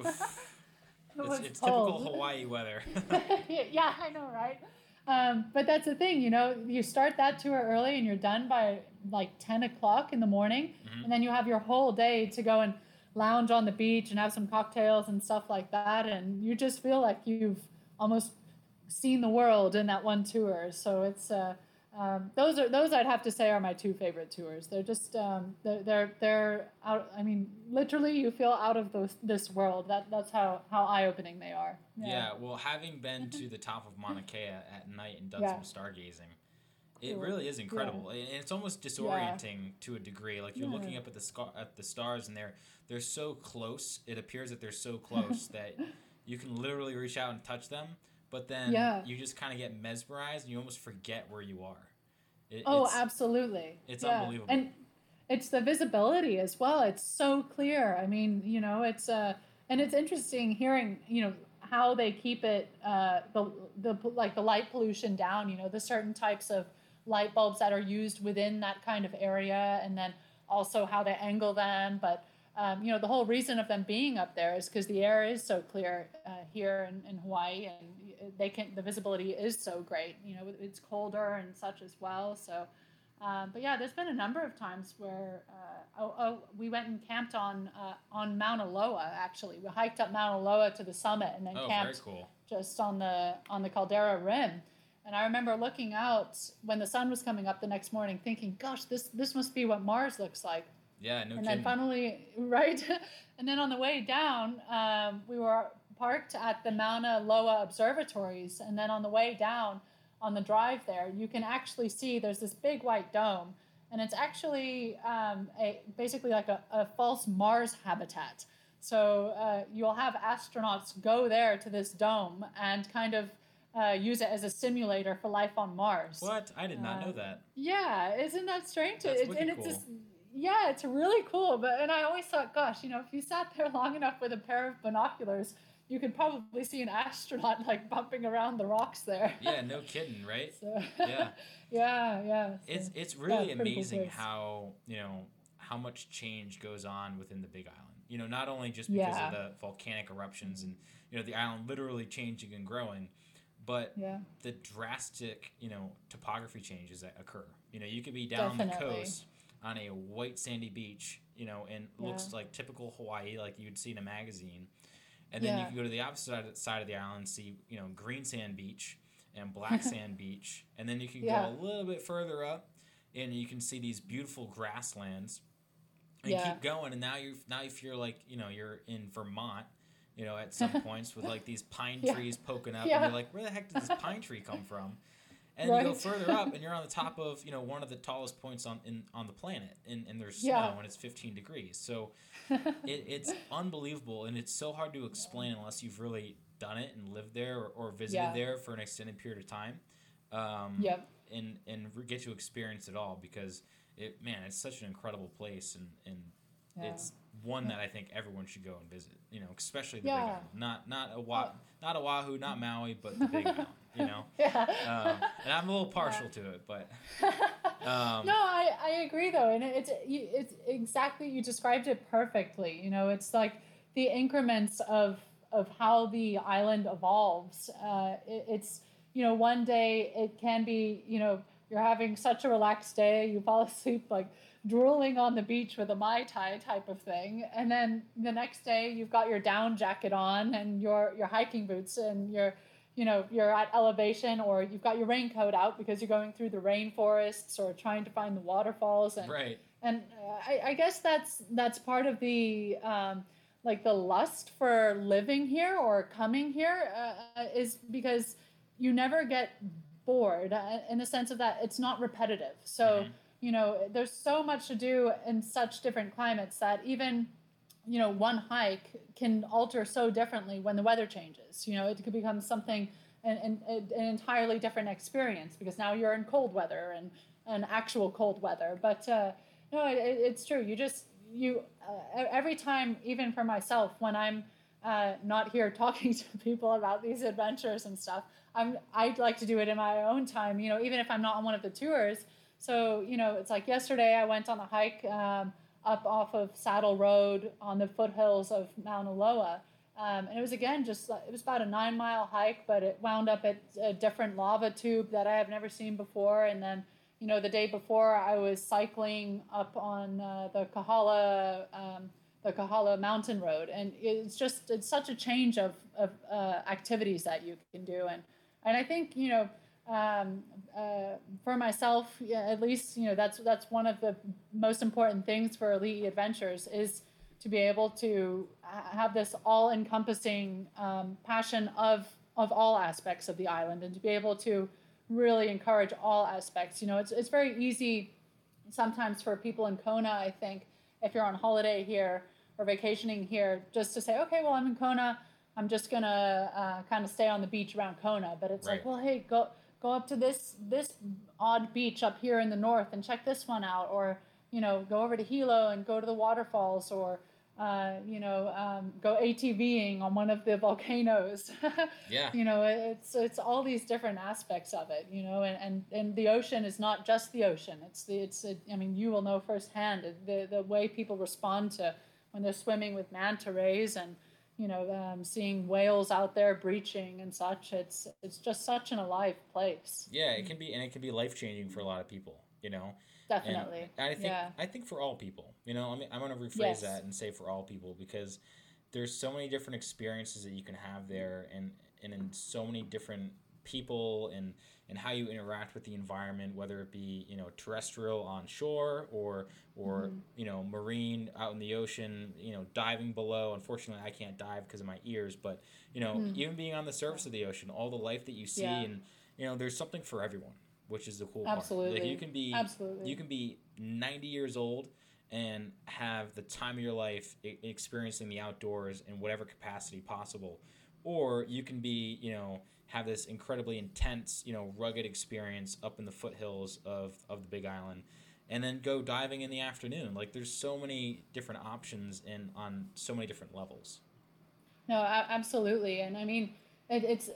It It's, it's typical. Hawaii weather. yeah, I know, right? Um, but that's the thing, you know, you start that tour early and you're done by like 10 o'clock in the morning. Mhm. And then you have your whole day to go and lounge on the beach and have some cocktails and stuff like that. And you just feel like you've almost seen the world in that one tour. So it's, uh, um, those are those I'd have to say are my two favorite tours. They're just um, they're, they're they're out. I mean, literally, you feel out of those, this world. That that's how how eye opening they are. yeah. yeah. well, having been to the top of Mauna Kea at night and done Yeah. some stargazing, it Cool. really is incredible. And it's almost disorienting to a degree. Like you're Yeah. looking up at the scar- at the stars, and they're they're so close. It appears that they're so close that you can literally reach out and touch them. But then Yeah. you just kind of get mesmerized, and you almost forget where you are. It, Oh, it's, absolutely. it's Yeah. unbelievable. And it's the visibility as well. It's so clear. I mean, you know, it's uh and it's interesting hearing, you know, how they keep it uh the the like the light pollution down, you know, the certain types of light bulbs that are used within that kind of area and then also how they angle them, but um, you know the whole reason of them being up there is because the air is so clear uh, here in, in Hawaii, and they can the visibility is so great. You know, it's colder and such as well. So, um, but yeah, there's been a number of times where uh, oh, oh we went and camped on uh, on Mauna Loa. Actually, we hiked up Mauna Loa to the summit and then oh, very camped cool. just on the on the caldera rim. And I remember looking out when the sun was coming up the next morning, thinking, "Gosh, this this must be what Mars looks like." Yeah, no and kidding. then finally, right? and then on the way down, um, we were parked at the Mauna Loa observatories. And then on the way down, on the drive there, you can actually see there's this big white dome. And it's actually um, a, basically like a, a false Mars habitat. So uh, you'll have astronauts go there to this dome and kind of uh, use it as a simulator for life on Mars. what? I did not know Uh, that. Yeah, isn't that strange? That's It- and it's cool. just yeah, it's really cool. But and I always thought, gosh, you know, if you sat there long enough with a pair of binoculars, you could probably see an astronaut like bumping around the rocks there. Yeah, no kidding, right? So, Yeah. yeah, yeah. so- It's it's really cool amazing place. how you know how much change goes on within the Big Island. You know, not only just because Yeah. of the volcanic eruptions and you know the island literally changing and growing, but yeah, the drastic you know topography changes that occur. You know, you could be down the coast on a white sandy beach, you know, and looks like typical Hawaii, like you'd see in a magazine. And then you can go to the opposite side- of the island, and see you know green sand beach and black sand beach, and then you can Yeah. go a little bit further up, and you can see these beautiful grasslands, and Yeah. keep going. And now you now if you're like you know you're in Vermont, you know at some points with like these pine Yeah. trees poking up, and you're like, where the heck did this pine tree come from? And you go further up, and you're on the top of you know one of the tallest points on in on the planet, and, and there's snow, and it's 15 degrees. So it, it's unbelievable, and it's so hard to explain unless you've really done it and lived there or, or visited Yeah. there for an extended period of time. Um, yep, and and get to experience it all because it man, it's such an incredible place, and and yeah. it's one that I think everyone should go and visit. You know, especially the Yeah. Big Island, not not Oahu, not Oahu, not Maui, but the Big Island. You know, yeah. um, and I'm a little partial to it, but um, no, I, I agree though, and it's it's exactly you described it perfectly. You know, it's like the increments of of how the island evolves. Uh, it, it's you know one day it can be you know you're having such a relaxed day, you fall asleep like drooling on the beach with a mai tai type of thing, and then the next day you've got your down jacket on and your your hiking boots and your you know you're at elevation or you've got your raincoat out because you're going through the rainforests or trying to find the waterfalls. And right. and uh, I, I guess that's that's part of the um, like the lust for living here or coming here uh, is because you never get bored uh, in the sense of that it's not repetitive. So mm-hmm. You know there's so much to do in such different climates that even you know one hike can alter so differently when the weather changes. You know it could become something an, an, an entirely different experience because now you're in cold weather and an actual cold weather. But uh, no it, it's true. You just you uh, every time even for myself when i'm uh, not here talking to people about these adventures and stuff i'm i'd like to do it in my own time. You know even if i'm not on one of the tours so you know it's like yesterday i went on a hike um, up off of Saddle Road on the foothills of Mauna Loa. Um, and it was again just it was about a nine mile hike, but it wound up at a different lava tube that I have never seen before. And then, you know, the day before I was cycling up on uh, the Kohala, um, the Kohala Mountain Road, and it's just it's such a change of of uh, activities that you can do. And and I think you know um, uh, for myself, yeah, at least you know that's that's one of the most important things for Elite Adventures is to be able to have this all-encompassing um, passion of of all aspects of the island and to be able to really encourage all aspects. You know, it's it's very easy sometimes for people in Kona. I think if you're on holiday here or vacationing here, just to say, okay, well, I'm in Kona. I'm just gonna uh, kind of stay on the beach around Kona. But it's right. like, well, hey, go go up to this this odd beach up here in the north and check this one out or you know go over to hilo and go to the waterfalls or uh, you know um, go atving on one of the volcanoes. Yeah. You know it's it's all these different aspects of it you know and, and and the ocean is not just the ocean. It's the it's a, i mean you will know firsthand the the way people respond to when they're swimming with manta rays and you know, um, seeing whales out there breaching and such. It's it's just such an alive place. Yeah, it can be, and it can be life changing for a lot of people. You know, definitely. And I think yeah. I think for all people. You know, I mean, I'm going to rephrase yes. that and say for all people because there's so many different experiences that you can have there, and and in so many different people and and how you interact with the environment, whether it be you know terrestrial on shore or or mm-hmm. you know marine out in the ocean, you know diving below. Unfortunately, I can't dive because of my ears, but you know mm-hmm. even being on the surface of the ocean, all the life that you see, yeah. and you know there's something for everyone, which is the cool Absolutely. part. Like you can be Absolutely. you can be 90 years old and have the time of your life experiencing the outdoors in whatever capacity possible or you can be you know have this incredibly intense, you know, rugged experience up in the foothills of, of the Big Island, and then go diving in the afternoon. Like there's so many different options in on so many different levels. No, absolutely, and I mean, it, it's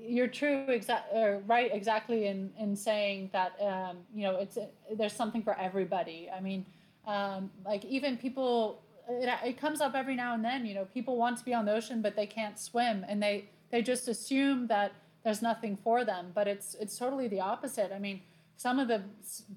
you're true, exact, or right, exactly in in saying that um, you know it's there's something for everybody. I mean, um, like even people. It, it comes up every now and then, you know, people want to be on the ocean, but they can't swim, and they they just assume that there's nothing for them, but it's it's totally the opposite. I mean, some of the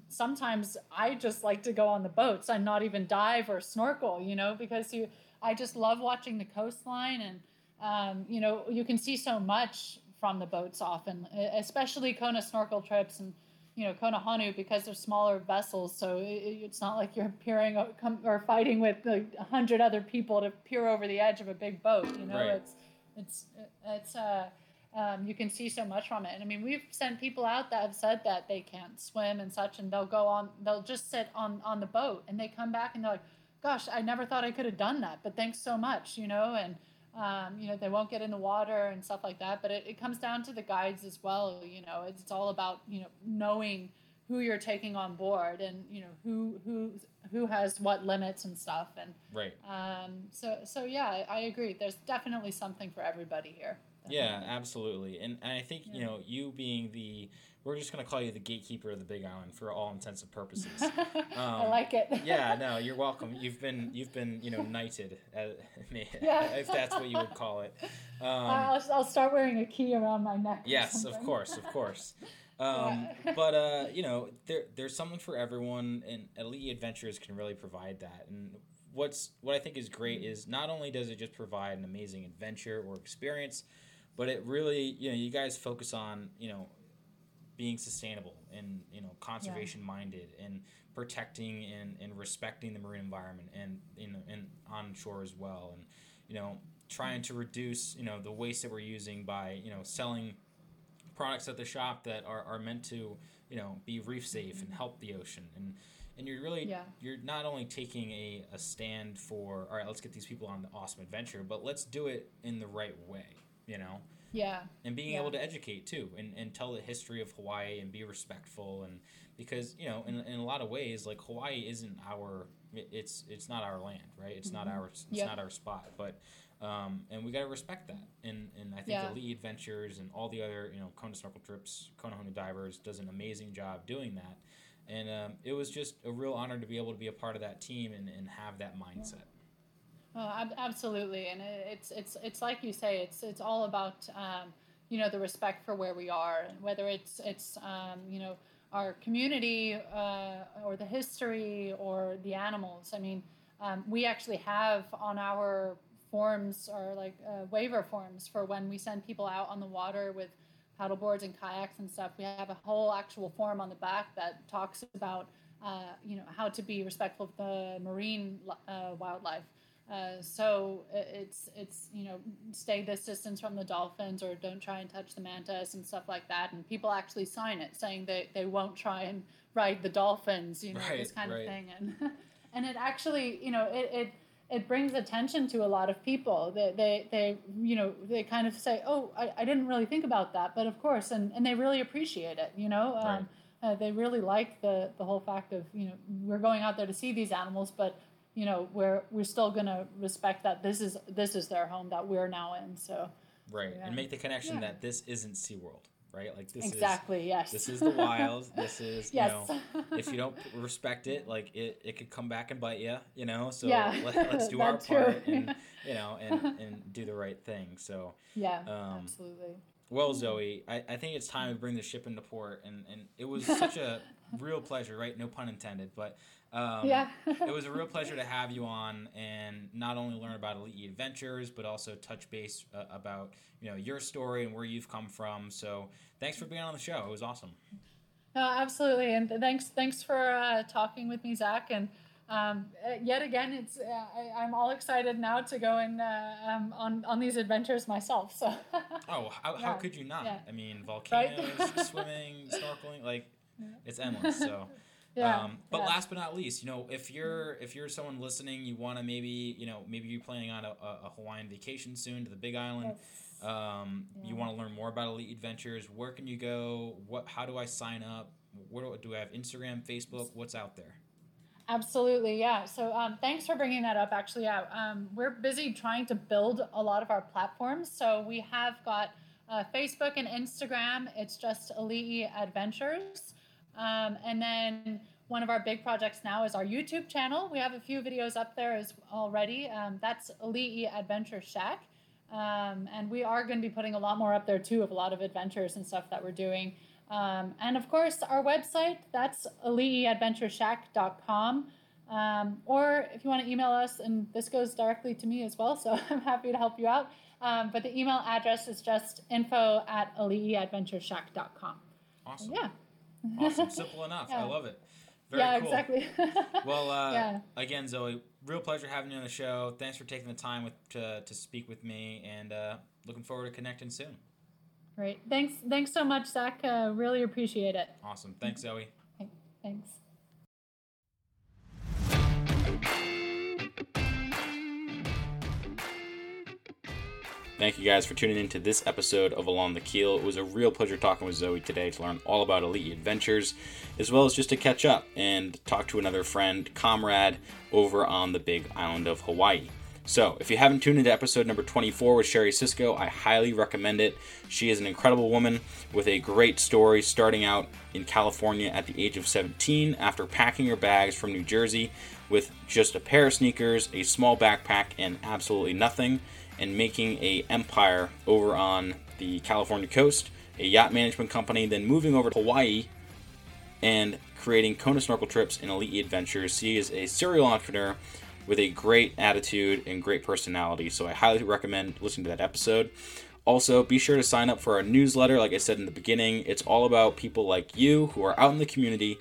sometimes I just like to go on the boats and not even dive or snorkel, you know, because you I just love watching the coastline and um, you know you can see so much from the boats often, especially Kona snorkel trips and you know Kona Honu because they're smaller vessels, so it's not like you're peering or fighting with a hundred other people to peer over the edge of a big boat. You know, right. it's it's it's uh, um, you can see so much from it. And I mean, we've sent people out that have said that they can't swim and such, and they'll go on, they'll just sit on on the boat, and they come back and they're like, "Gosh, I never thought I could have done that, but thanks so much," you know, and. Um, you know they won't get in the water and stuff like that but it, it comes down to the guides as well you know it's, it's all about you know knowing who you're taking on board and you know who who who has what limits and stuff and right um, so so yeah I, agree there's definitely something for everybody here Yeah, absolutely. And, and I think, yeah. you know, you being the we're just going to call you the gatekeeper of the Big Island for all intents and purposes. Um, I like it. yeah, no, you're welcome. You've been you've been you know knighted, uh, yeah. if that's what you would call it. Um, I'll, I'll start wearing a key around my neck. Yes, of course, of course. Um, yeah. but uh, you know, there there's something for everyone, and Elite Adventures can really provide that. And what's what I think is great is not only does it just provide an amazing adventure or experience, but it really you know you guys focus on you know being sustainable and you know conservation yeah. minded and protecting and, and respecting the marine environment and you know and on shore as well and you know trying to reduce you know the waste that we're using by you know selling products at the shop that are, are meant to you know be reef safe and help the ocean and and you're really yeah. you're not only taking a, a stand for all right let's get these people on the awesome adventure but let's do it in the right way you know yeah and being yeah. able to educate too and, and tell the history of hawaii and be respectful and because you know in, in a lot of ways like hawaii isn't our it's it's not our land right it's mm-hmm. not our it's yep. not our spot but um, and we got to respect that. And and i think yeah. elite adventures and all the other you know kona snorkel trips kona honu divers does an amazing job doing that. And um, it was just a real honor to be able to be a part of that team and, and have that mindset. Oh, absolutely, and it's it's it's like you say, it's it's all about um, you know the respect for where we are, and whether it's it's um, you know our community uh, or the history or the animals. I mean, um, we actually have on our forms or like uh, waiver forms for when we send people out on the water with paddle boards and kayaks and stuff. We have a whole actual form on the back that talks about uh, you know how to be respectful of the marine uh, wildlife. Uh, so it's it's you know stay this distance from the dolphins or don't try and touch the mantis and stuff like that and people actually sign it saying they, they won't try and ride the dolphins you know right, this kind right. of thing and and it actually you know it, it it brings attention to a lot of people. They, they they you know they kind of say oh I, I didn't really think about that but of course and, and they really appreciate it you know? Um, uh, they really like the the whole fact of you know we're going out there to see these animals but you know we're we're still going to respect that this is this is their home that we're now in so. Right yeah. and make the connection yeah. that this isn't SeaWorld right? Like this exactly is, yes. this is the wild this is yes. you know if you don't respect it like it, it could come back and bite you you know? So yeah, let, us do our part and you know and and do the right thing. So yeah um, absolutely. well zoe I, I think it's time to bring the ship into port and and it was such a real pleasure right? No pun intended but um, yeah. it was a real pleasure to have you on and not only learn about Elite Adventures, but also touch base uh, about you know your story and where you've come from. So thanks for being on the show. It was awesome. No, absolutely, and thanks thanks for uh, talking with me, Zach. And um, uh, yet again, it's uh, I, am all excited now to go and uh, um, on on these adventures myself. So. oh, how, yeah. how could you not? Yeah. I mean, volcanoes, right? swimming, snorkeling, like it's endless. So. Yeah, um, but yeah. last but not least, you know, if you're if you're someone listening, you want to maybe you know maybe you're planning on a, a, Hawaiian vacation soon to the Big Island. Yes. Um, yeah. You want to learn more about Elite Adventures. Where can you go? What? How do I sign up? Where do, do I have Instagram, Facebook? What's out there? Absolutely, yeah. So um, thanks for bringing that up. Actually, yeah, um, we're busy trying to build a lot of our platforms. So we have got uh, Facebook and Instagram. It's just Elite Adventures. Um, and then one of our big projects now is our YouTube channel. We have a few videos up there as already. Um, that's Ali'i Adventure Shack. Um, and we are going to be putting a lot more up there too of a lot of adventures and stuff that we're doing. Um, and of course, our website, that's ali'iadventureshack.com. Um, or if you want to email us, and this goes directly to me as well, so I'm happy to help you out. Um, but the email address is just info at ali'iadventureshack.com. Awesome. yeah. Awesome. Simple enough. Yeah. I love it. Very yeah, cool. exactly. well, uh, yeah. again, Zoe, real pleasure having you on the show. Thanks for taking the time with to, to speak with me, and uh, looking forward to connecting soon. Great. Thanks. Thanks so much, Zach. Uh, really appreciate it. Awesome. Thanks, Zoe. Thanks. Thank you guys for tuning in to this episode of Along the Keel. It was a real pleasure talking with Zoe today to learn all about Elite Adventures, as well as just to catch up and talk to another friend, comrade, over on the big island of Hawaii. So, if you haven't tuned into episode number 24 with Sherry Cisco, I highly recommend it. She is an incredible woman with a great story starting out in California at the age of 17 after packing her bags from New Jersey with just a pair of sneakers, a small backpack, and absolutely nothing, and making a empire over on the California coast, a yacht management company, then moving over to Hawaii and creating Kona snorkel trips and elite adventures. She is a serial entrepreneur with a great attitude and great personality. So I highly recommend listening to that episode. Also, be sure to sign up for our newsletter. Like I said in the beginning, it's all about people like you who are out in the community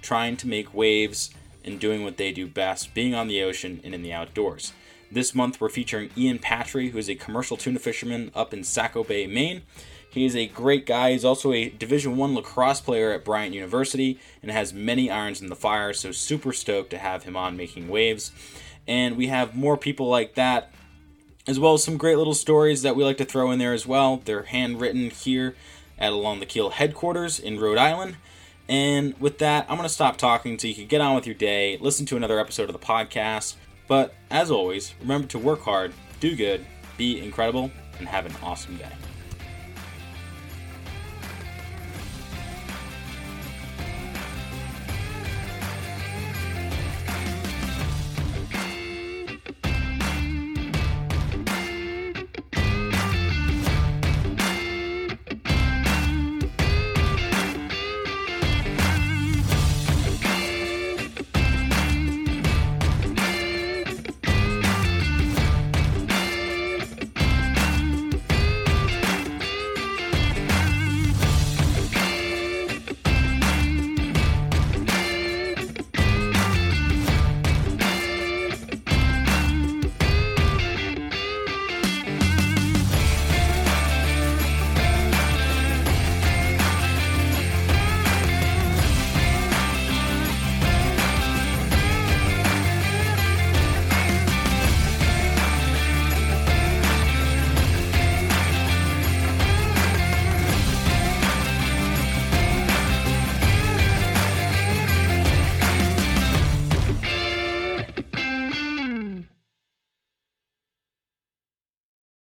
trying to make waves and doing what they do best, being on the ocean and in the outdoors. This month, we're featuring Ian Patry, who is a commercial tuna fisherman up in Saco Bay, Maine. He is a great guy. He's also a Division One lacrosse player at Bryant University and has many irons in the fire. So super stoked to have him on making waves. And we have more people like that, as well as some great little stories that we like to throw in there as well. They're handwritten here at Along the Keel headquarters in Rhode Island. And with that, I'm going to stop talking so you can get on with your day, listen to another episode of the podcast. But as always, remember to work hard, do good, be incredible, and have an awesome day.